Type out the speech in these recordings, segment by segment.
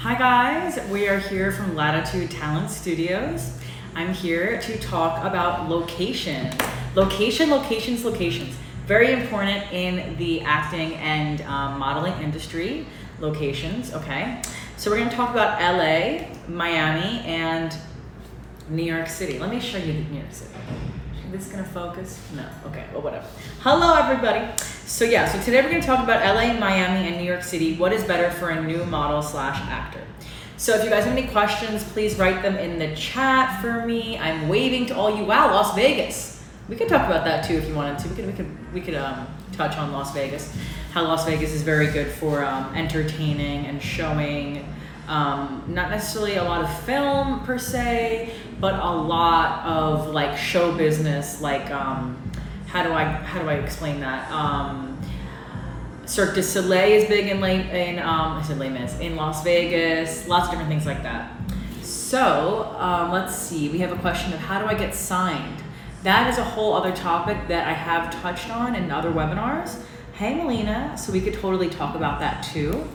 Hi, guys. We are here from Latitude Talent Studios. I'm here to talk about location. Location, locations, locations. Very important in the acting and um, modeling industry. Locations, okay? So, we're going to talk about LA, Miami, and New York City. Let me show you New York City. Is this gonna focus? No. Okay. Well, whatever. Hello, everybody. So yeah. So today we're gonna talk about LA, Miami, and New York City. What is better for a new model slash actor? So if you guys have any questions, please write them in the chat for me. I'm waving to all you. Wow, Las Vegas. We could talk about that too if you wanted to. We could we could we could um, touch on Las Vegas. How Las Vegas is very good for um, entertaining and showing um, not necessarily a lot of film per se, but a lot of like show business. Like, um, how do I how do I explain that? Um, Cirque du Soleil is big in in um, I said Les in Las Vegas. Lots of different things like that. So um, let's see. We have a question of how do I get signed. That is a whole other topic that I have touched on in other webinars. Hey, Melina. So we could totally talk about that too.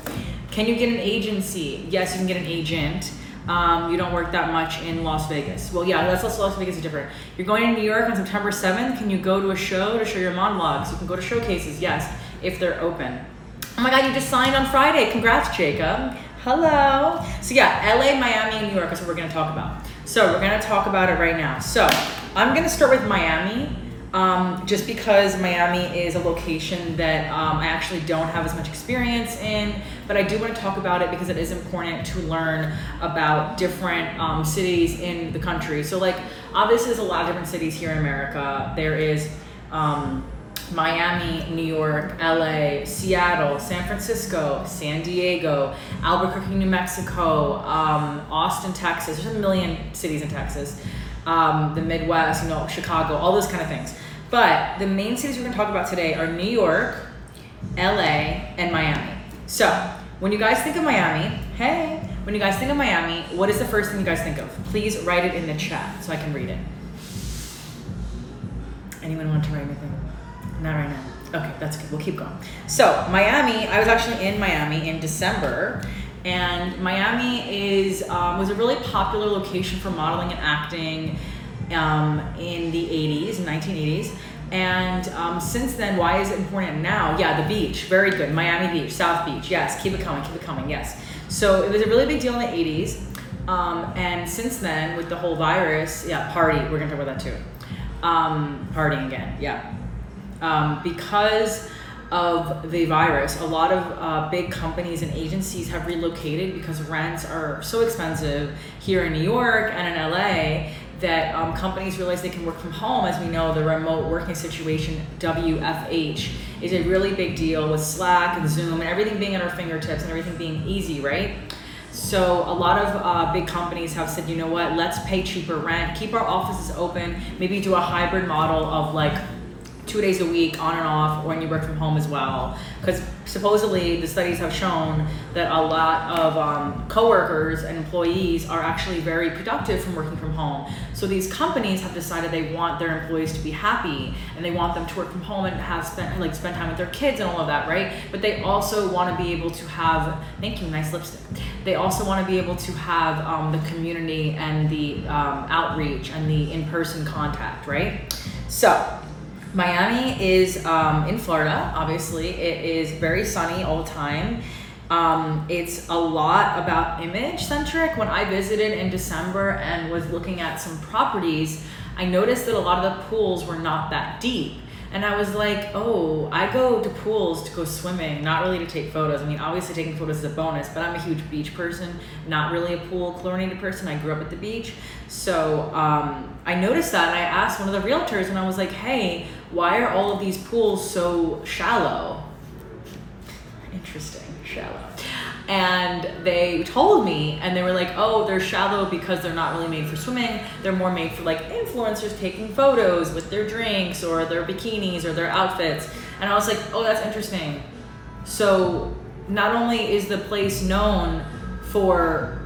Can you get an agency? Yes, you can get an agent. Um, you don't work that much in Las Vegas. Well, yeah, that's also Las Vegas is different. You're going to New York on September 7th. Can you go to a show to show your monologues? You can go to showcases, yes, if they're open. Oh my God, you just signed on Friday. Congrats, Jacob. Hello. So yeah, LA, Miami, and New York is what we're gonna talk about. So we're gonna talk about it right now. So I'm gonna start with Miami um, just because Miami is a location that um, I actually don't have as much experience in, but I do want to talk about it because it is important to learn about different um, cities in the country. So, like, obviously, there's a lot of different cities here in America. There is um, Miami, New York, LA, Seattle, San Francisco, San Diego, Albuquerque, New Mexico, um, Austin, Texas. There's a million cities in Texas um, the Midwest, you know, Chicago, all those kind of things. But the main cities we're going to talk about today are New York, LA, and Miami. So when you guys think of Miami, hey, when you guys think of Miami, what is the first thing you guys think of? Please write it in the chat so I can read it. Anyone want to write anything? Not right now. Okay, that's good. We'll keep going. So, Miami, I was actually in Miami in December and Miami is um, was a really popular location for modeling and acting um, in the 80s, 1980s. And um, since then, why is it important now? Yeah, the beach, very good. Miami Beach, South Beach, yes, keep it coming, keep it coming, yes. So it was a really big deal in the 80s. Um, and since then, with the whole virus, yeah, party, we're gonna talk about that too. Um, partying again, yeah. Um, because of the virus, a lot of uh, big companies and agencies have relocated because rents are so expensive here in New York and in LA that um, companies realize they can work from home. As we know, the remote working situation, WFH, is a really big deal with Slack and Zoom and everything being at our fingertips and everything being easy, right? So a lot of uh, big companies have said, you know what, let's pay cheaper rent, keep our offices open, maybe do a hybrid model of like two days a week on and off when you work from home as well. Because supposedly the studies have shown that a lot of um, coworkers and employees are actually very productive from working from home. So these companies have decided they want their employees to be happy and they want them to work from home and have spent like spend time with their kids and all of that right? But they also want to be able to have thank you nice lipstick. They also want to be able to have um, the community and the um, outreach and the in-person contact right? So Miami is um, in Florida, obviously. It is very sunny all the time. Um, it's a lot about image centric. When I visited in December and was looking at some properties, I noticed that a lot of the pools were not that deep. And I was like, oh, I go to pools to go swimming, not really to take photos. I mean, obviously taking photos is a bonus, but I'm a huge beach person, not really a pool chlorinated person. I grew up at the beach. So um, I noticed that and I asked one of the realtors and I was like, hey, why are all of these pools so shallow? Interesting, shallow. And they told me, and they were like, oh, they're shallow because they're not really made for swimming. They're more made for like influencers taking photos with their drinks or their bikinis or their outfits. And I was like, oh, that's interesting. So not only is the place known for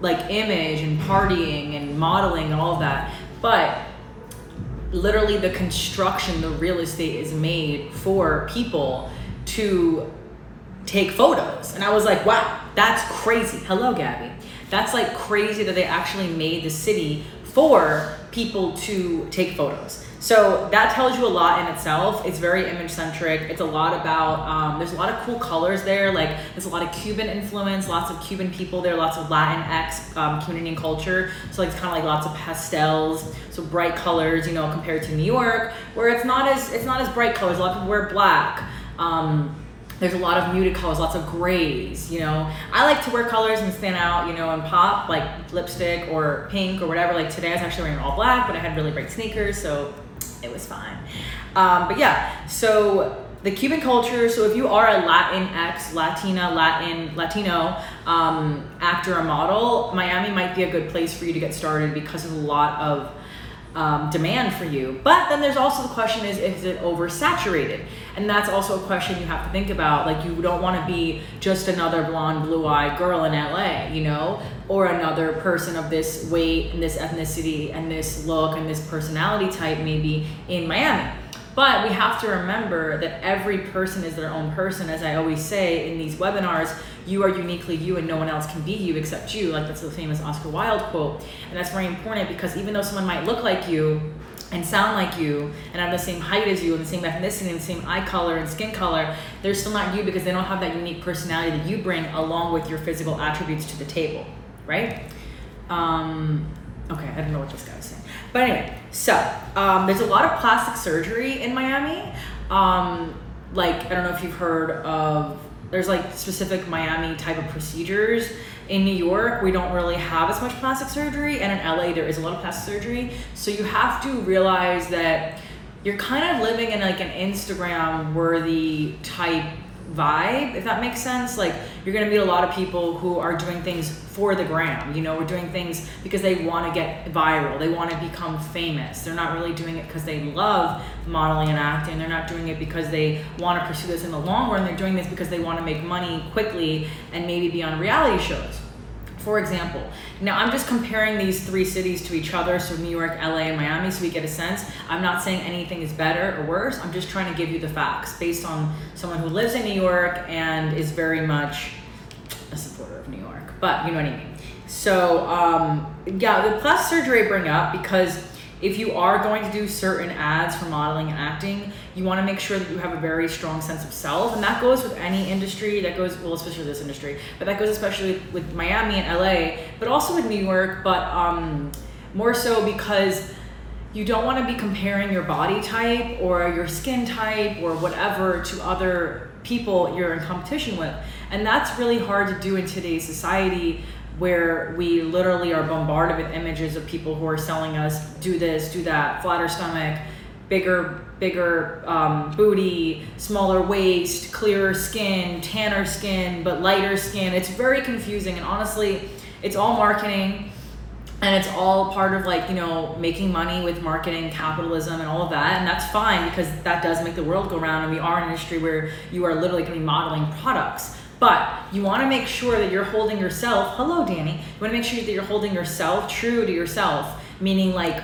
like image and partying and modeling and all of that, but literally the construction, the real estate is made for people to take photos. And I was like, wow. That's crazy. Hello, Gabby. That's like crazy that they actually made the city for people to take photos. So that tells you a lot in itself. It's very image centric. It's a lot about, um, there's a lot of cool colors there. Like there's a lot of Cuban influence, lots of Cuban people there, lots of Latinx um, community and culture. So like it's kind of like lots of pastels, so bright colors, you know, compared to New York, where it's not as, it's not as bright colors. A lot of people wear black. Um, there's a lot of muted colors, lots of grays, you know. I like to wear colors and stand out, you know, and pop, like lipstick or pink or whatever. Like today I was actually wearing all black, but I had really bright sneakers, so it was fine. Um, but yeah, so the Cuban culture, so if you are a Latinx, Latina, Latin, Latino um, actor or model, Miami might be a good place for you to get started because of a lot of um, demand for you. But then there's also the question is, is it oversaturated? And that's also a question you have to think about. Like you don't want to be just another blonde, blue-eyed girl in LA, you know, or another person of this weight and this ethnicity and this look and this personality type maybe in Miami. But we have to remember that every person is their own person. As I always say in these webinars, you are uniquely you and no one else can be you except you. Like that's the famous Oscar Wilde quote. And that's very important because even though someone might look like you, and sound like you and have the same height as you and the same ethnicity and the same eye color and skin color, they're still not you because they don't have that unique personality that you bring along with your physical attributes to the table, right? Um, okay, I don't know what this guy was saying. But anyway, so um, there's a lot of plastic surgery in Miami. Um, like, I don't know if you've heard of, there's like specific Miami type of procedures. In New York, we don't really have as much plastic surgery, and in LA, there is a lot of plastic surgery. So you have to realize that you're kind of living in like an Instagram worthy type vibe, if that makes sense. Like you're gonna meet a lot of people who are doing things for the gram. You know, we're doing things because they want to get viral. They want to become famous. They're not really doing it because they love modeling and acting. They're not doing it because they want to pursue this in the long run. They're doing this because they want to make money quickly and maybe be on reality shows. For example, now I'm just comparing these three cities to each other, so New York, LA, and Miami, so we get a sense. I'm not saying anything is better or worse. I'm just trying to give you the facts based on someone who lives in New York and is very much a supporter of New York. But you know what I mean. So um, yeah, the plastic surgery I bring up because if you are going to do certain ads for modeling and acting, you want to make sure that you have a very strong sense of self. And that goes with any industry, that goes, well, especially this industry, but that goes especially with Miami and LA, but also with New York, but um, more so because you don't want to be comparing your body type or your skin type or whatever to other people you're in competition with. And that's really hard to do in today's society where we literally are bombarded with images of people who are selling us do this, do that, flatter stomach, bigger, bigger um, booty, smaller waist, clearer skin, tanner skin, but lighter skin. It's very confusing, and honestly, it's all marketing. And it's all part of like, you know, making money with marketing, capitalism, and all of that. And that's fine because that does make the world go round. And we are an industry where you are literally going to be modeling products. But you want to make sure that you're holding yourself, hello, Danny. You want to make sure that you're holding yourself true to yourself, meaning like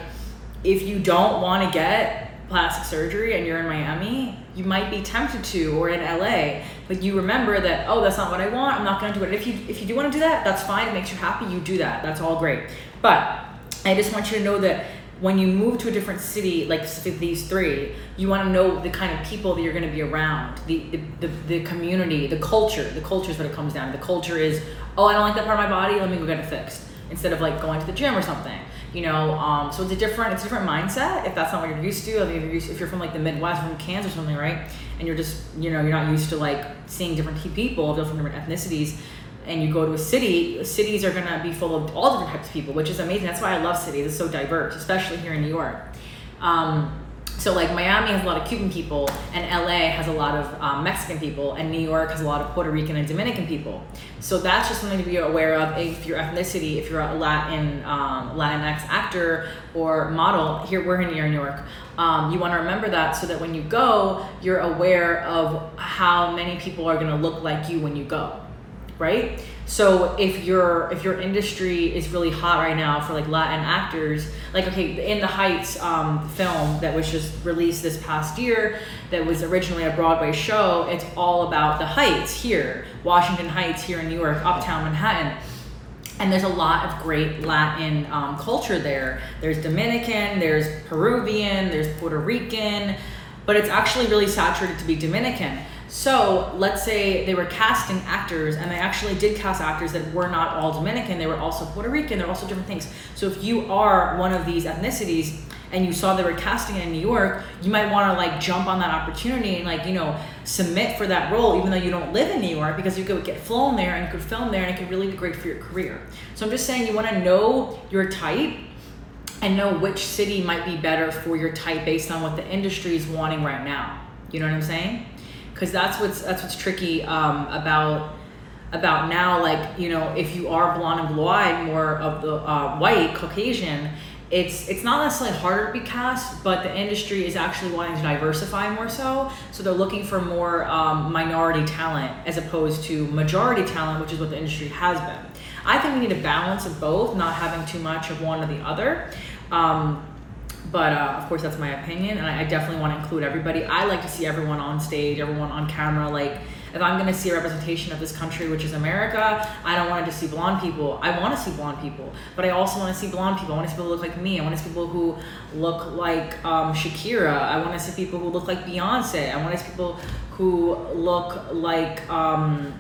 if you don't want to get plastic surgery and you're in Miami, you might be tempted to or in LA, but you remember that oh, that's not what I want. I'm not going to do it. If you if you do want to do that, that's fine. It makes you happy. You do that. That's all great. But I just want you to know that when you move to a different city, like these three, you want to know the kind of people that you're going to be around, the, the, the, the, community, the culture. The culture is what it comes down to. The culture is, oh, I don't like that part of my body, let me go get it fixed. Instead of like going to the gym or something, you know. Um, so it's a different, it's a different mindset if that's not what you're used to. I mean, if you're, used, if you're from like the Midwest, from Kansas or something, right? And you're just, you know, you're not used to like seeing different people, different ethnicities and you go to a city, cities are gonna be full of all different types of people, which is amazing. That's why I love cities. It's so diverse, especially here in New York. Um, so like Miami has a lot of Cuban people, and LA has a lot of um, Mexican people, and New York has a lot of Puerto Rican and Dominican people. So that's just something to be aware of if your ethnicity, if you're a Latin um, Latinx actor or model. Here we're in New York. Um, you want to remember that so that when you go, you're aware of how many people are going to look like you when you go right? So if your if your industry is really hot right now for like Latin actors, like okay, in the Heights um, film that was just released this past year, that was originally a Broadway show. It's all about the Heights here, Washington Heights here in New York, Uptown Manhattan. And there's a lot of great Latin um, culture there. There's Dominican, there's Peruvian, there's Puerto Rican, but it's actually really saturated to be Dominican. So let's say they were casting actors and they actually did cast actors that were not all Dominican, they were also Puerto Rican, they're also different things. So if you are one of these ethnicities and you saw they were casting in New York, you might want to like jump on that opportunity and like, you know, submit for that role even though you don't live in New York because you could get flown there and could film there and it could really be great for your career. So I'm just saying you want to know your type and know which city might be better for your type based on what the industry is wanting right now. You know what I'm saying? Because that's what's that's what's tricky um, about about now like you know if you are blonde and blue eyed more of the uh, white caucasian it's it's not necessarily harder to be cast but the industry is actually wanting to diversify more so. So they're looking for more um, minority talent as opposed to majority talent which is what the industry has been. I think we need a balance of both not having too much of one or the other. Um, but uh, of course that's my opinion and I, I definitely want to include everybody. I like to see everyone on stage everyone on camera like if i'm going to see a representation of this country which is america i don't want to just see blonde people. I want to see blonde people but i also want to see blonde people. I want to see people who look like me. I want to see people who look like um, shakira. I want to see people who look like beyonce. I want to see people who look like um,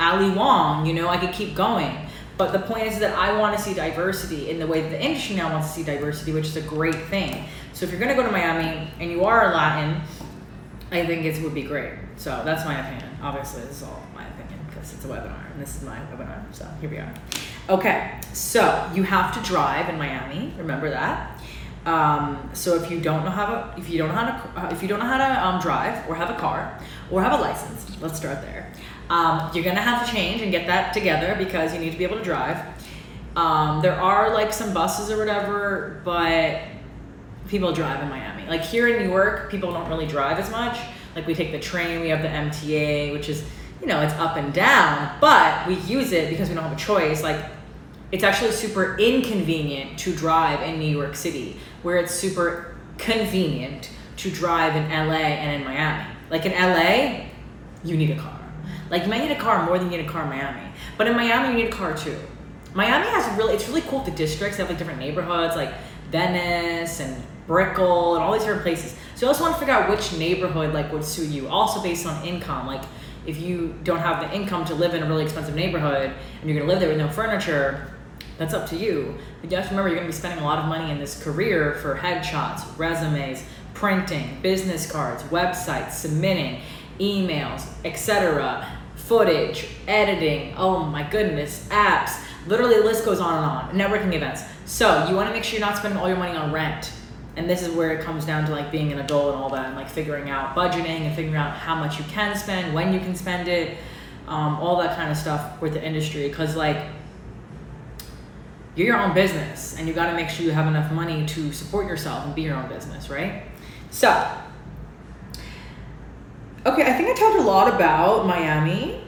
ali wong you know? I could keep going but the point is that I want to see diversity in the way that the industry now wants to see diversity, which is a great thing. So if you're going to go to Miami and you are a Latin, I think it would be great. So that's my opinion. Obviously, this is all my opinion because it's a webinar and this is my webinar. So here we are. Okay, so you have to drive in Miami. Remember that. Um, so if you don't know how to, if you don't know how to, if you don't know how to um, drive or have a car or have a license, let's start there. Um, you're gonna have to change and get that together because you need to be able to drive. Um, there are like some buses or whatever, but people drive in Miami. Like here in New York, people don't really drive as much. Like we take the train, we have the MTA, which is, you know, it's up and down, but we use it because we don't have a choice. Like it's actually super inconvenient to drive in New York City, where it's super convenient to drive in LA and in Miami. Like in LA, you need a car. Like you might need a car more than you need a car in Miami. But in Miami, you need a car too. Miami has really, it's really cool. The districts they have like different neighborhoods, like Venice and Brickell and all these different places. So you also want to figure out which neighborhood like would suit you. Also based on income, like if you don't have the income to live in a really expensive neighborhood and you're gonna live there with no furniture, that's up to you. But you have to remember you're gonna be spending a lot of money in this career for headshots, resumes, printing, business cards, websites, submitting, emails, etc footage, editing, oh my goodness, apps. Literally, the list goes on and on. Networking events. So you want to make sure you're not spending all your money on rent. And this is where it comes down to like being an adult and all that, and like figuring out budgeting and figuring out how much you can spend, when you can spend it, um, all that kind of stuff with the industry. Because like you're your own business, and you got to make sure you have enough money to support yourself and be your own business, right? So Okay, I think I talked a lot about Miami.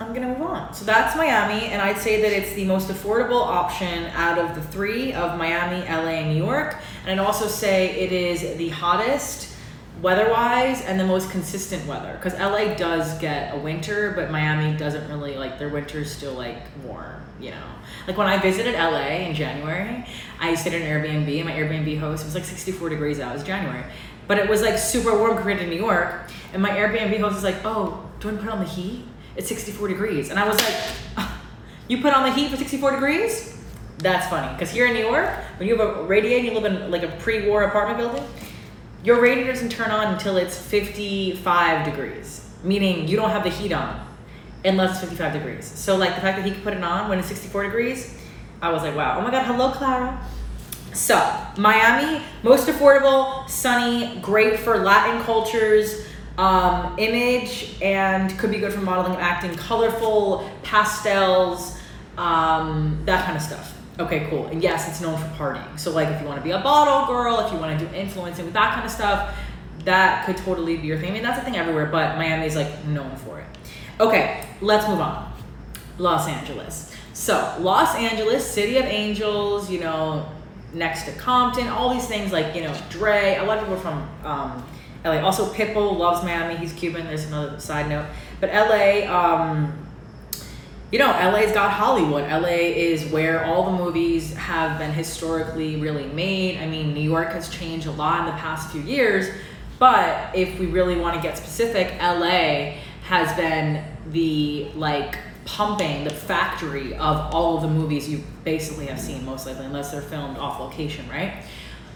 I'm gonna move on. So that's Miami, and I'd say that it's the most affordable option out of the three of Miami, LA, and New York. And I'd also say it is the hottest weather-wise and the most consistent weather because LA does get a winter, but Miami doesn't really like their winter's still like warm. You know, like when I visited LA in January, I stayed at an Airbnb, and my Airbnb host was like 64 degrees out. It was January, but it was like super warm compared to New York. And my Airbnb host was like, "Oh, do to put on the heat? It's 64 degrees." And I was like, oh, "You put on the heat for 64 degrees?" That's funny because here in New York, when you have a radiator, you live in like a pre-war apartment building. Your radiator doesn't turn on until it's 55 degrees, meaning you don't have the heat on unless it's 55 degrees. So like the fact that he could put it on when it's 64 degrees, I was like, wow. Oh my God, hello, Clara. So Miami, most affordable, sunny, great for Latin cultures um, image and could be good for modeling and acting, colorful, pastels, um, that kind of stuff. Okay, cool. And yes, it's known for partying. So, like, if you want to be a bottle girl, if you want to do influencing with that kind of stuff, that could totally be your thing. I mean, that's a thing everywhere, but Miami is like known for it. Okay, let's move on. Los Angeles. So, Los Angeles, City of Angels, you know, next to Compton, all these things like, you know, Dre, a lot of people from um, LA. Also, Pitbull loves Miami. He's Cuban. There's another side note. But LA, um, you know, LA's got Hollywood. LA is where all the movies have been historically really made. I mean, New York has changed a lot in the past few years, but if we really want to get specific, LA has been the like pumping, the factory of all of the movies you basically have seen, most likely, unless they're filmed off location, right?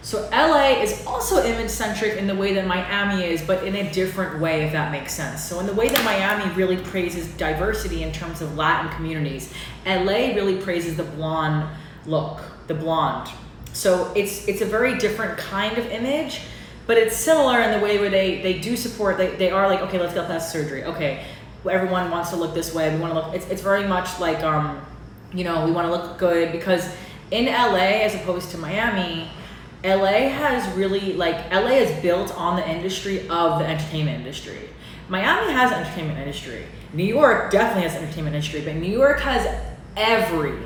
So LA is also image centric in the way that Miami is, but in a different way, if that makes sense. So in the way that Miami really praises diversity in terms of Latin communities, LA really praises the blonde look, the blonde. So it's it's a very different kind of image, but it's similar in the way where they they do support. They, they are like okay, let's get plastic surgery. Okay, everyone wants to look this way. We want to look. It's it's very much like um, you know, we want to look good because in LA as opposed to Miami LA has really like LA is built on the industry of the entertainment industry. Miami has entertainment industry. New York definitely has entertainment industry, but New York has every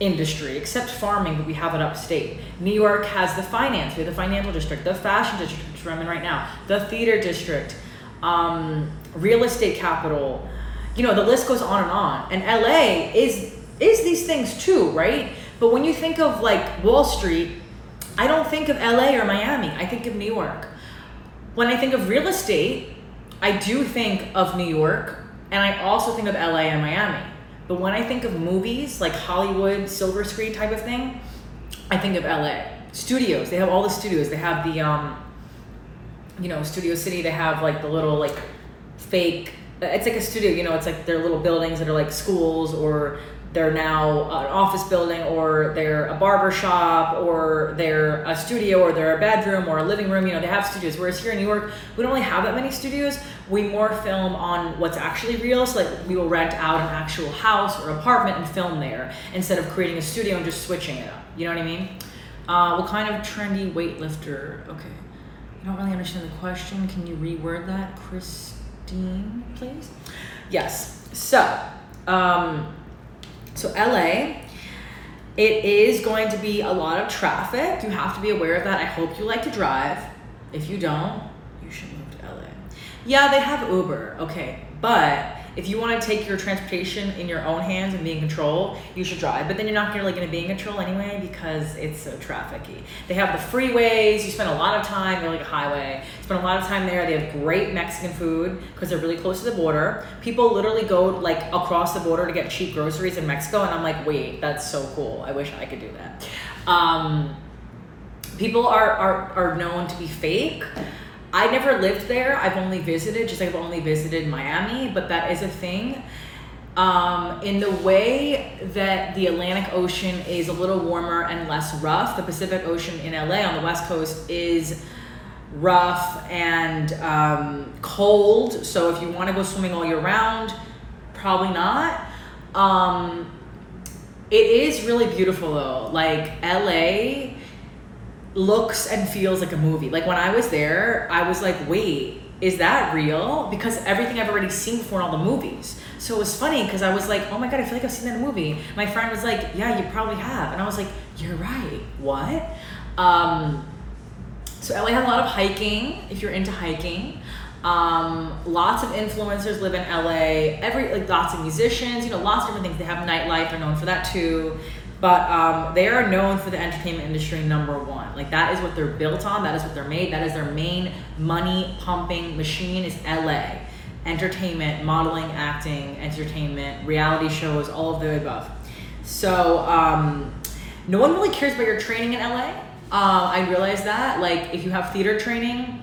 industry except farming, but we have it upstate. New York has the finance, we have the financial district, the fashion district, which I'm in right now, the theater district, um, real estate capital. You know, the list goes on and on. And LA is is these things too, right? But when you think of like Wall Street, I don't think of LA or Miami. I think of New York. When I think of real estate, I do think of New York and I also think of LA and Miami. But when I think of movies like Hollywood, silver screen type of thing, I think of LA. Studios, they have all the studios. They have the um you know, Studio City, they have like the little like fake it's like a studio, you know, it's like their little buildings that are like schools or they're now an office building or they're a barber shop or they're a studio or they're a bedroom or a living room you know they have studios whereas here in new york we don't really have that many studios we more film on what's actually real so like we will rent out an actual house or apartment and film there instead of creating a studio and just switching it up you know what i mean uh, what kind of trendy weightlifter okay i don't really understand the question can you reword that christine please yes so um, so LA, it is going to be a lot of traffic. You have to be aware of that. I hope you like to drive. If you don't, you should move to LA. Yeah, they have Uber, okay, but if you want to take your transportation in your own hands and be in control, you should drive. But then you're not really going to be in control anyway because it's so trafficy. They have the freeways. You spend a lot of time. They're like a highway. spend a lot of time there. They have great Mexican food because they're really close to the border. People literally go like across the border to get cheap groceries in Mexico, and I'm like, wait, that's so cool. I wish I could do that. Um, people are, are are known to be fake. I never lived there. I've only visited, just like I've only visited Miami, but that is a thing. Um, in the way that the Atlantic Ocean is a little warmer and less rough, the Pacific Ocean in LA on the West Coast is rough and um, cold. So if you want to go swimming all year round, probably not. Um, it is really beautiful though. Like LA looks and feels like a movie. Like when I was there, I was like, wait, is that real? Because everything I've already seen before in all the movies. So it was funny because I was like, oh my god, I feel like I've seen that movie. My friend was like, yeah, you probably have, and I was like, you're right. What? Um, so LA has a lot of hiking. If you're into hiking. Um, lots of influencers live in LA. Every like lots of musicians, you know, lots of different things. They have nightlife. They're known for that too. But um, they are known for the entertainment industry number one. Like that is what they're built on. That is what they're made. That is their main money pumping machine. Is LA, entertainment, modeling, acting, entertainment, reality shows, all of the above. So um, no one really cares about your training in LA. Um, I realize that. Like if you have theater training,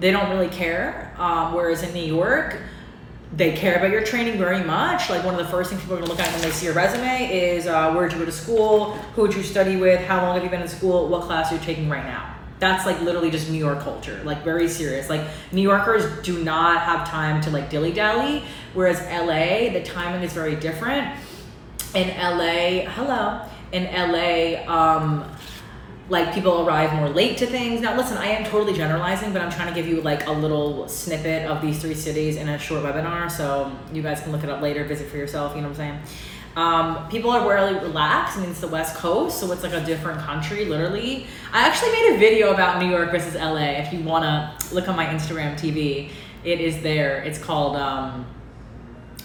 they don't really care. Um, whereas in New York they care about your training very much. Like one of the first things people are gonna look at when they see your resume is uh, where did you go to school, who did you study with, how long have you been in school, what class are you taking right now. That's like literally just New York culture, like very serious. Like New Yorkers do not have time to like dilly dally, whereas LA, the timing is very different. In LA, hello, in LA, um, like people arrive more late to things. Now, listen, I am totally generalizing, but I'm trying to give you like a little snippet of these three cities in a short webinar, so you guys can look it up later, visit for yourself. You know what I'm saying? Um, people are really relaxed. I mean, it's the West Coast, so it's like a different country, literally. I actually made a video about New York versus LA. If you wanna look on my Instagram TV, it is there. It's called um,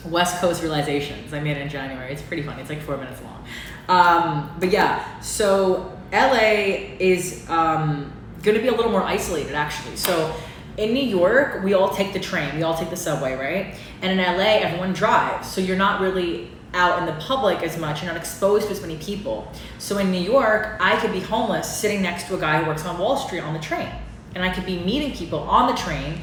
West Coast Realizations. I made it in January. It's pretty funny. It's like four minutes long. Um, but yeah, so LA is um, going to be a little more isolated, actually. So in New York, we all take the train, we all take the subway, right? And in LA, everyone drives. So you're not really out in the public as much, you're not exposed to as many people. So in New York, I could be homeless sitting next to a guy who works on Wall Street on the train. And I could be meeting people on the train.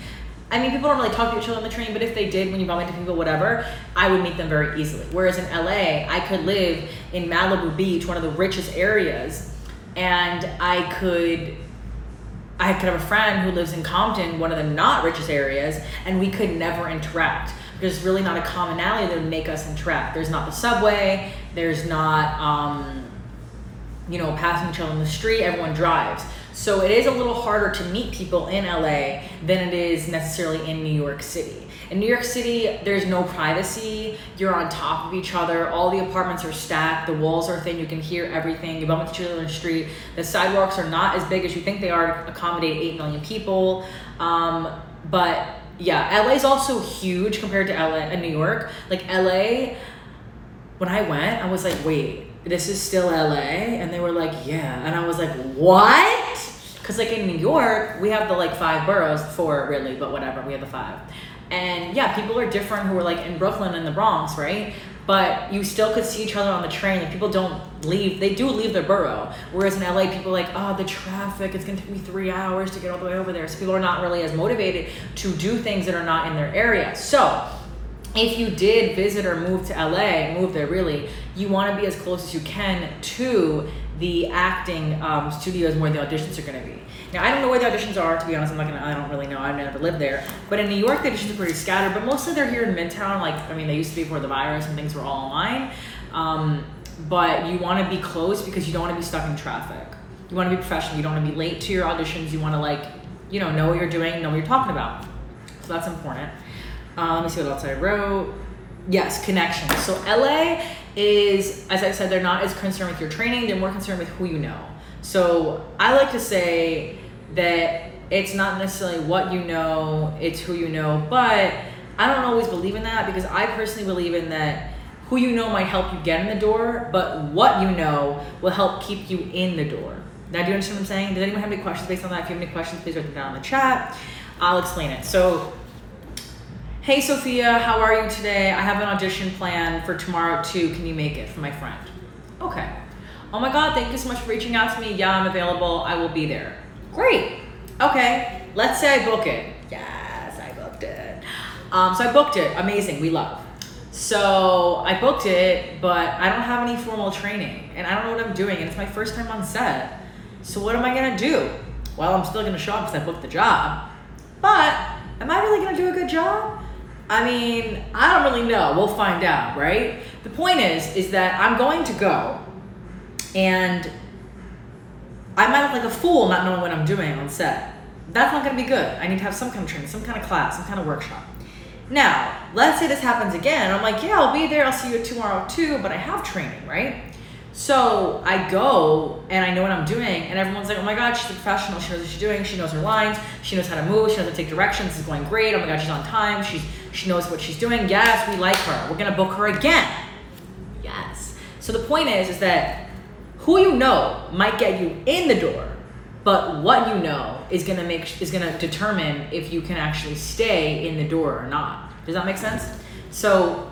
I mean, people don't really talk to each other on the train, but if they did, when you bump into people, whatever, I would meet them very easily. Whereas in LA, I could live in Malibu Beach, one of the richest areas, and I could I could have a friend who lives in Compton, one of the not richest areas, and we could never interact. There's really not a commonality that would make us interact. There's not the subway. There's not, um, you know, passing each other on the street. Everyone drives. So it is a little harder to meet people in LA than it is necessarily in New York City. In New York City, there's no privacy. You're on top of each other. All the apartments are stacked. The walls are thin. You can hear everything. You bump into each other on the street. The sidewalks are not as big as you think they are to accommodate 8 million people. Um, but yeah, LA is also huge compared to LA and New York. Like LA, when I went, I was like, wait, this is still LA? And they were like, yeah. And I was like, what? Because like in New York, we have the like five boroughs, four really, but whatever, we have the five. And yeah, people are different who are like in Brooklyn and the Bronx, right? But you still could see each other on the train. Like people don't leave, they do leave their borough. Whereas in LA, people are like, oh, the traffic, it's gonna take me three hours to get all the way over there. So people are not really as motivated to do things that are not in their area. So if you did visit or move to LA, move there really, you want to be as close as you can to the acting um, studios where the auditions are going to be. Now I don't know where the auditions are. To be honest, I'm not gonna. I don't really know. I've never lived there. But in New York, the auditions are pretty scattered. But mostly they're here in Midtown. Like I mean, they used to be before the virus and things were all online. Um, but you want to be close because you don't want to be stuck in traffic. You want to be professional. You don't want to be late to your auditions. You want to like, you know, know what you're doing, know what you're talking about. So that's important. Um, let me see what else I wrote. Yes, connections. So LA is, as I said, they're not as concerned with your training. They're more concerned with who you know. So I like to say that it's not necessarily what you know, it's who you know. But I don't always believe in that because I personally believe in that who you know might help you get in the door, but what you know will help keep you in the door. Now, do you understand what I'm saying? Does anyone have any questions based on that? If you have any questions, please write them down in the chat. I'll explain it. So Hey Sophia, how are you today? I have an audition plan for tomorrow too. Can you make it for my friend? Okay. Oh my God, thank you so much for reaching out to me. Yeah, I'm available. I will be there. Great. Okay. Let's say I book it. Yes, I booked it. Um, so I booked it. Amazing. We love. So I booked it, but I don't have any formal training and I don't know what I'm doing. And it's my first time on set. So what am I going to do? Well, I'm still going to show up because I booked the job. But am I really going to do a good job? I mean, I don't really know. We'll find out, right? The point is, is that I'm going to go, and I might look like a fool not knowing what I'm doing on set. That's not going to be good. I need to have some kind of training, some kind of class, some kind of workshop. Now, let's say this happens again. I'm like, yeah, I'll be there. I'll see you tomorrow too, but I have training, right? So I go and I know what I'm doing, and everyone's like, oh my God, she's a professional. She knows what she's doing. She knows her lines. She knows how to move. She knows how to take directions. This is going great. Oh my God, she's on time. She's she knows what she's doing. Yes, we like her. We're gonna book her again. Yes. So the point is, is that who you know might get you in the door, but what you know is gonna make is gonna determine if you can actually stay in the door or not. Does that make sense? So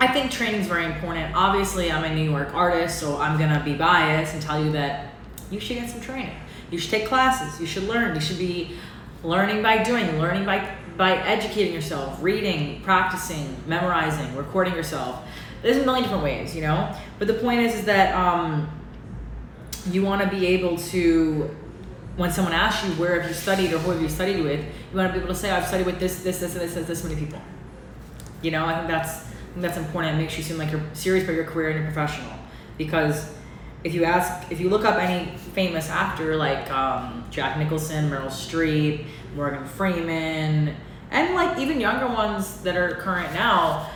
I think training is very important. Obviously, I'm a New York artist, so I'm gonna be biased and tell you that you should get some training. You should take classes. You should learn. You should be learning by doing, learning by by educating yourself, reading, practicing, memorizing, recording yourself. There's a million different ways, you know. But the point is, is that um, you want to be able to, when someone asks you where have you studied or who have you studied with, you want to be able to say I've studied with this, this, this, and this, this, this many people. You know, I think that's think that's important. It makes you seem like you're serious about your career and you're professional. Because if you ask, if you look up any famous actor like um, Jack Nicholson, Meryl Streep, Morgan Freeman, and like even younger ones that are current now,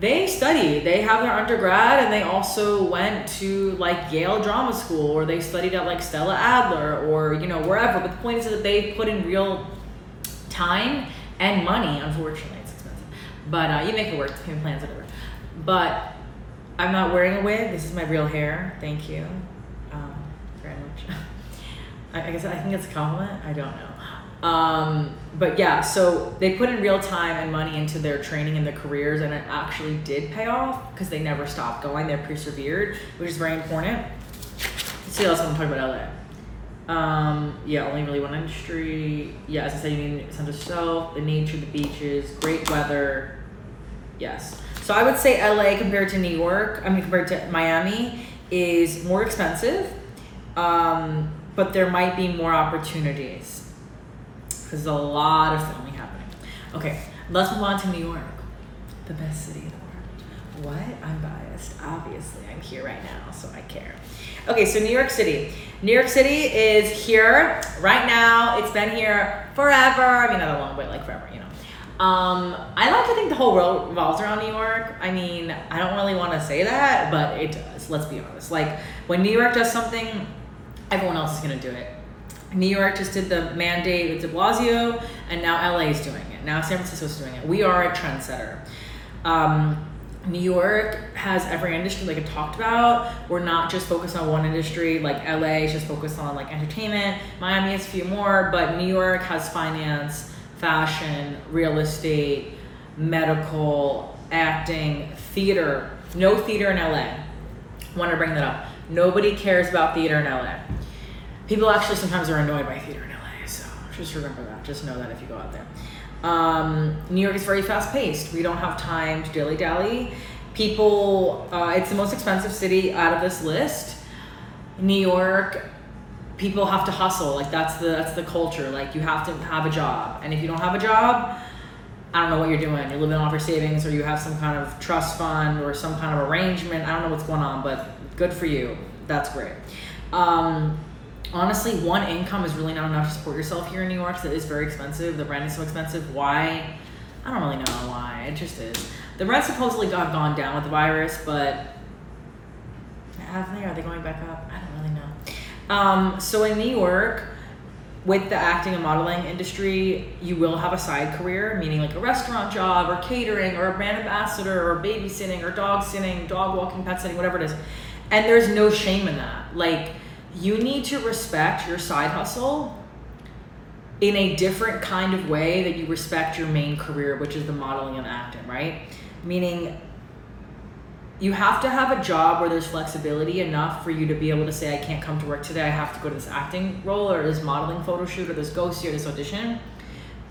they study. They have their undergrad and they also went to like Yale Drama School or they studied at like Stella Adler or you know wherever. But the point is that they put in real time and money. Unfortunately, it's expensive, but uh, you make it work. Payment plans, whatever. But I'm not wearing a wig. This is my real hair. Thank you um, very much. I, I guess I think it's a compliment. I don't know. Um, but yeah, so they put in real time and money into their training and their careers, and it actually did pay off because they never stopped going. They persevered, which is very important. Let's see else I'm talking about LA. Um, yeah, only really one industry. Yeah, as I said, you sense of self, the nature, the beaches, great weather. Yes. So I would say LA compared to New York, I mean compared to Miami, is more expensive, um, but there might be more opportunities there's a lot of filming happening. Okay, let's move on to New York, the best city in the world. What? I'm biased. Obviously, I'm here right now, so I care. Okay, so New York City. New York City is here right now. It's been here forever. I mean, not that long, but like forever, you know. Um, I like to think the whole world revolves around New York. I mean, I don't really want to say that, but it does. Let's be honest. Like when New York does something, everyone else is gonna do it. New York just did the mandate with De Blasio, and now LA is doing it. Now San Francisco is doing it. We are a trendsetter. Um, New York has every industry, like I talked about. We're not just focused on one industry. Like LA is just focused on like entertainment. Miami has a few more, but New York has finance fashion, real estate, medical, acting, theater. No theater in LA. Want to bring that up. Nobody cares about theater in LA. People actually sometimes are annoyed by theater in LA, so just remember that. Just know that if you go out there. Um, New York is very fast paced. We don't have time to dilly dally. People, uh, it's the most expensive city out of this list. New York, people have to hustle. Like that's the that's the culture. Like you have to have a job, and if you don't have a job, I don't know what you're doing. You're living off your savings, or you have some kind of trust fund or some kind of arrangement. I don't know what's going on, but good for you. That's great. Um, honestly, one income is really not enough to support yourself here in New York. So it is very expensive. The rent is so expensive. Why? I don't really know why. It just is. The rent supposedly got gone down with the virus, but have they? Are they going back up? I don't really know. Um, so in New York, with the acting and modeling industry, you will have a side career, meaning like a restaurant job or catering or a brand ambassador or babysitting or dog sitting, dog walking, pet sitting, whatever it is. And there's no shame in that. Like, you need to respect your side hustle in a different kind of way that you respect your main career, which is the modeling and acting, right? Meaning, you have to have a job where there's flexibility enough for you to be able to say, I can't come to work today, I have to go to this acting role or this modeling photo shoot or this ghost or this audition.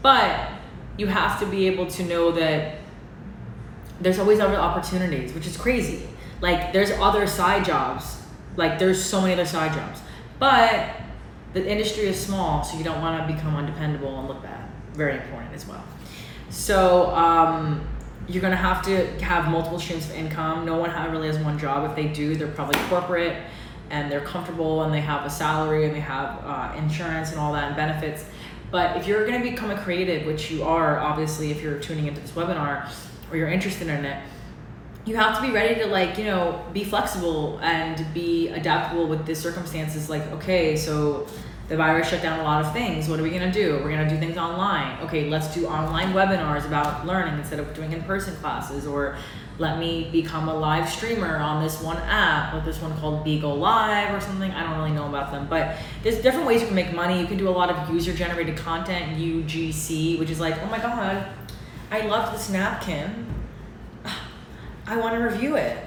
But you have to be able to know that there's always other opportunities, which is crazy. Like, there's other side jobs like there's so many other side jobs, but the industry is small, so you don't want to become undependable and look bad. Very important as well. So um, you're gonna have to have multiple streams of income. No one really has one job. If they do, they're probably corporate and they're comfortable and they have a salary and they have uh, insurance and all that and benefits. But if you're gonna become a creative, which you are obviously if you're tuning into this webinar or you're interested in it, you have to be ready to like you know be flexible and be adaptable with the circumstances like okay so the virus shut down a lot of things what are we going to do we're going to do things online okay let's do online webinars about learning instead of doing in-person classes or let me become a live streamer on this one app like this one called Bigo Live or something. I don't really know about them, but there's different ways you can make money. You can do a lot of user generated content, UGC, which is like, oh my god, I love this napkin. I want to review it.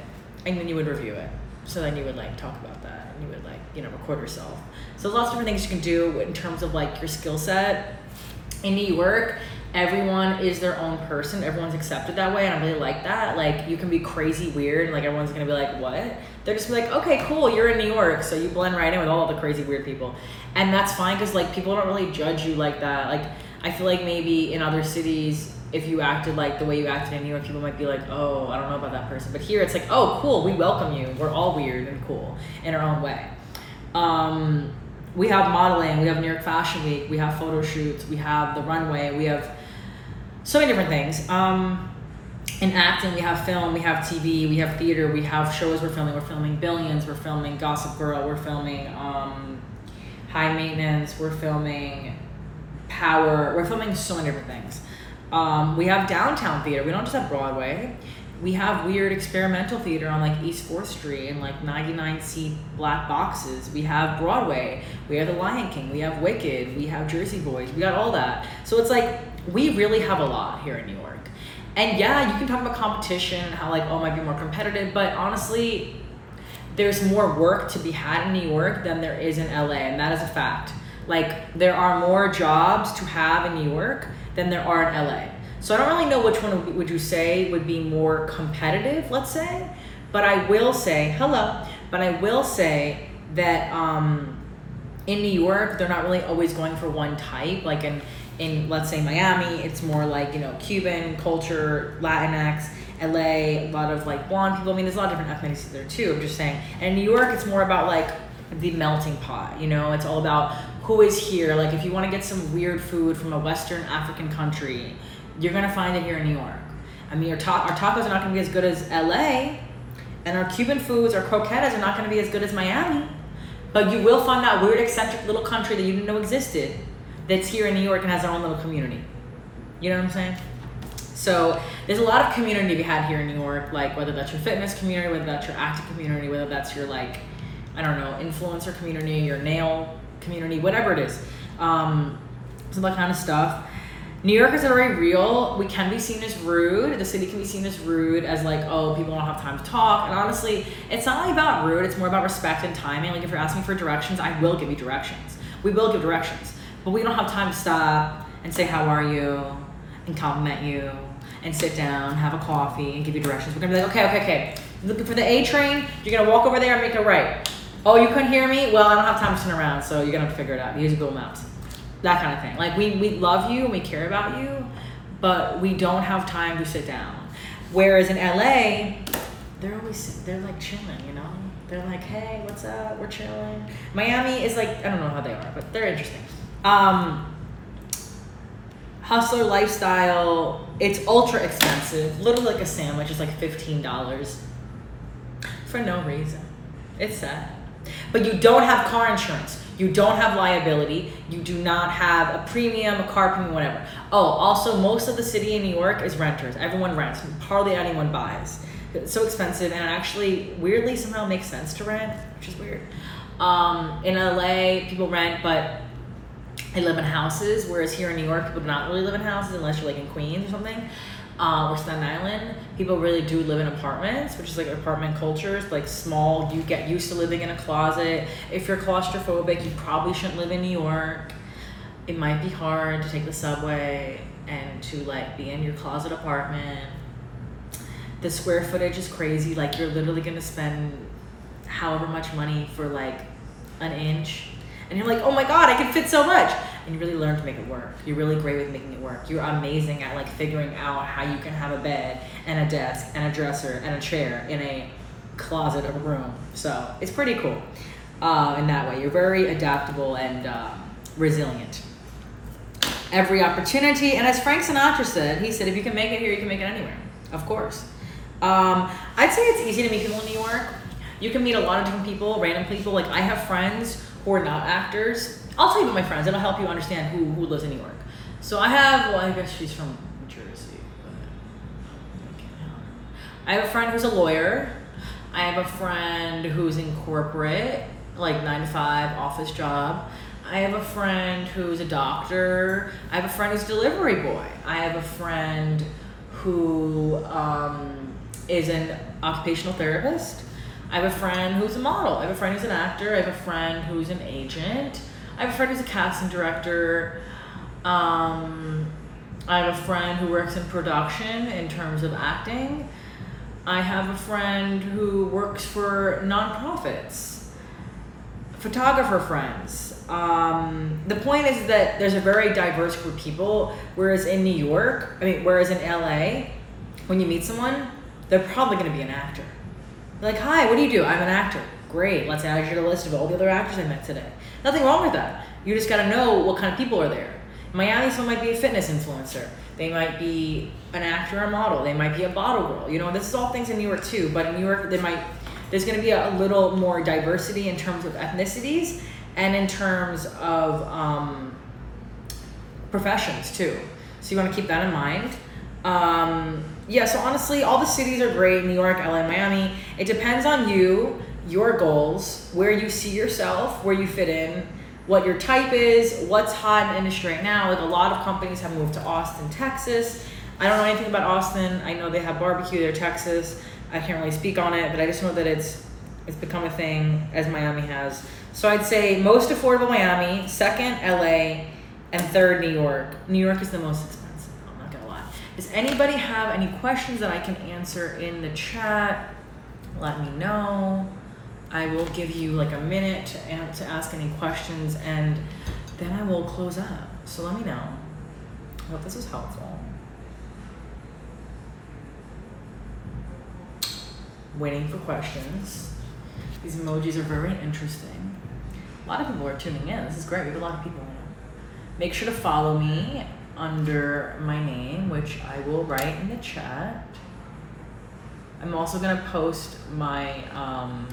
And then you would review it. So then you would like talk about that and you would like, you know, record yourself. So lots of different things you can do in terms of like your skill set. In New York, everyone is their own person. Everyone's accepted that way, and I really like that. Like you can be crazy weird, and like everyone's gonna be like, "What?" They're just like, "Okay, cool. You're in New York, so you blend right in with all the crazy weird people," and that's fine because like people don't really judge you like that. Like I feel like maybe in other cities if you acted like the way you acted in New York, people might be like, oh, I don't know about that person. But here it's like, oh, cool, we welcome you. We're all weird and cool in our own way. Um, we have modeling, we have New York Fashion Week, we have photo shoots, we have the runway, we have so many different things. Um, in acting, we have film, we have TV, we have theater, we have shows we're filming. We're filming Billions, we're filming Gossip Girl, we're filming um, High Maintenance, we're filming Power, we're filming so many different things. Um, we have downtown theater. We don't just have Broadway. We have weird experimental theater on like East Fourth Street and like 99 seat black boxes. We have Broadway. We have The Lion King. We have Wicked. We have Jersey Boys. We got all that. So it's like we really have a lot here in New York. And yeah, you can talk about competition and how like oh might be more competitive, but honestly, there's more work to be had in New York than there is in LA, and that is a fact. Like there are more jobs to have in New York than there are in LA. So I don't really know which one would you say would be more competitive, let's say, but I will say hello. But I will say that um, in New York, they're not really always going for one type. Like in in let's say Miami, it's more like you know Cuban culture, Latinx. LA, a lot of like blonde people. I mean, there's a lot of different ethnicities there too. I'm just saying. And in New York, it's more about like the melting pot. You know, it's all about who is here. Like, if you want to get some weird food from a Western African country, you're gonna find it here in New York. I mean, our, ta- our tacos are not gonna be as good as LA, and our Cuban foods, our croquetas are not gonna be as good as Miami. But you will find that weird, eccentric little country that you didn't know existed that's here in New York and has their own little community. You know what I'm saying? So there's a lot of community to be had here in New York, like whether that's your fitness community, whether that's your acting community, whether that's your like, I don't know, influencer community, your nail community, whatever it is. Um, some that kind of stuff. New Yorkers are very real. We can be seen as rude. The city can be seen as rude, as like, oh, people don't have time to talk. And honestly, it's not only about rude, it's more about respect and timing. Like, if you're asking for directions, I will give you directions. We will give directions. But we don't have time to stop and say, how are you? And compliment you and sit down, have a coffee, and give you directions. We're gonna be like, okay, okay, okay. Looking for the A train, you're gonna walk over there and make a right. Oh, you couldn't hear me? Well, I don't have time to turn around, so you're gonna have to figure it out. Use Google Maps. That kind of thing. Like we, we love you and we care about you, but we don't have time to sit down. Whereas in LA, they're always they're like chilling, you know? They're like, hey, what's up? We're chilling. Miami is like, I don't know how they are, but they're interesting. Um, hustler lifestyle, it's ultra expensive. Literally like a sandwich is like $15 for no reason. It's sad. But you don't have car insurance. You don't have liability. You do not have a premium, a car premium, whatever. Oh, also, most of the city in New York is renters. Everyone rents. Hardly anyone buys. It's so expensive, and it actually, weirdly, somehow makes sense to rent, which is weird. Um, in LA, people rent, but they live in houses, whereas here in New York, people do not really live in houses unless you're like in Queens or something uh, or Staten Island, people really do live in apartments, which is like apartment cultures, like small. You get used to living in a closet. If you're claustrophobic, you probably shouldn't live in New York. It might be hard to take the subway and to like be in your closet apartment. The square footage is crazy. Like you're literally gonna spend however much money for like an inch, and you're like, oh my god, I can fit so much and you really learn to make it work. You're really great with making it work. You're amazing at like figuring out how you can have a bed and a desk and a dresser and a chair in a closet of a room. So it's pretty cool uh, in that way. You're very adaptable and uh, resilient. Every opportunity, and as Frank Sinatra said, he said, if you can make it here, you can make it anywhere. Of course. Um, I'd say it's easy to meet people in New York. You can meet a lot of different people, random people. Like I have friends who are not actors I'll tell you about my friends. It'll help you understand who, who lives in New York. So I have, well, I guess she's from New Jersey. I have a friend who's a lawyer. I have a friend who's in corporate, like nine to five office job. I have a friend who's a doctor. I have a friend who's a delivery boy. I have a friend who um, is an occupational therapist. I have a friend who's a model. I have a friend who's an actor. I have a friend who's an agent. I have a friend who's a casting director. Um, I have a friend who works in production in terms of acting. I have a friend who works for nonprofits. photographer friends. Um, the point is that there's a very diverse group of people. Whereas in New York, I mean, whereas in LA, when you meet someone, they're probably going to be an actor. Like, hi, what do you do? I'm an actor. Great, let's add you to the list of all the other actors I met today. Nothing wrong with that. You just got to know what kind of people are there. In Miami, someone might be a fitness influencer. They might be an actor or a model. They might be a bottle girl. You know, this is all things in New York too. But in New York, they might there's going to be a, a little more diversity in terms of ethnicities and in terms of um, professions too. So you want to keep that in mind. Um, yeah, so honestly, all the cities are great New York, LA, Miami. It depends on you, your goals, where you see yourself, where you fit in, what your type is, what's hot in the industry right now. Like a lot of companies have moved to Austin, Texas. I don't know anything about Austin. I know they have barbecue there, Texas. I can't really speak on it, but I just know that it's it's become a thing as Miami has. So I'd say most affordable Miami, second LA, and third New York. New York is the most expensive. I'm not gonna lie. Does anybody have any questions that I can answer in the chat? Let me know. I will give you like a minute to, to ask any questions, and then I will close up. So let me know. I hope this was helpful. waiting for questions. These emojis are very interesting. A lot of people are tuning in. This is great. We have a lot of people. Make sure to follow me under my name, which I will write in the chat. I'm also gonna post my um,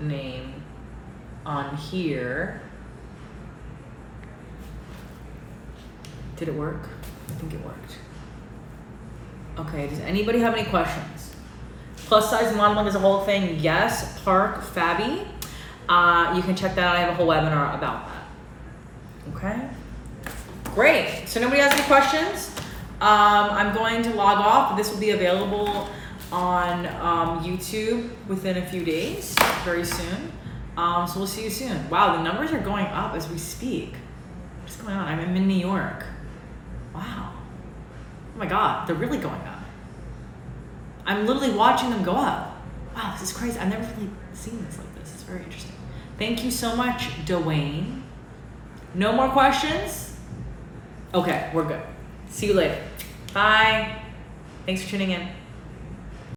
name on here. Did it work? I think it worked. Okay, does anybody have any questions? Plus size modeling is a whole thing. Yes, Park Fabi. Uh, you can check that out. I have a whole webinar about that. Okay. Great. So nobody has any questions. Um, I'm going to log off. This will be available on um, YouTube within a few days, very soon. Um, so we'll see you soon. Wow, the numbers are going up as we speak. What's going on? I'm in New York. Wow. Oh my God, they're really going up. I'm literally watching them go up. Wow, this is crazy. I've never really seen this like this. It's very interesting. Thank you so much, Dwayne. No more questions? Okay, we're good. See you later. Bye. Thanks for tuning in.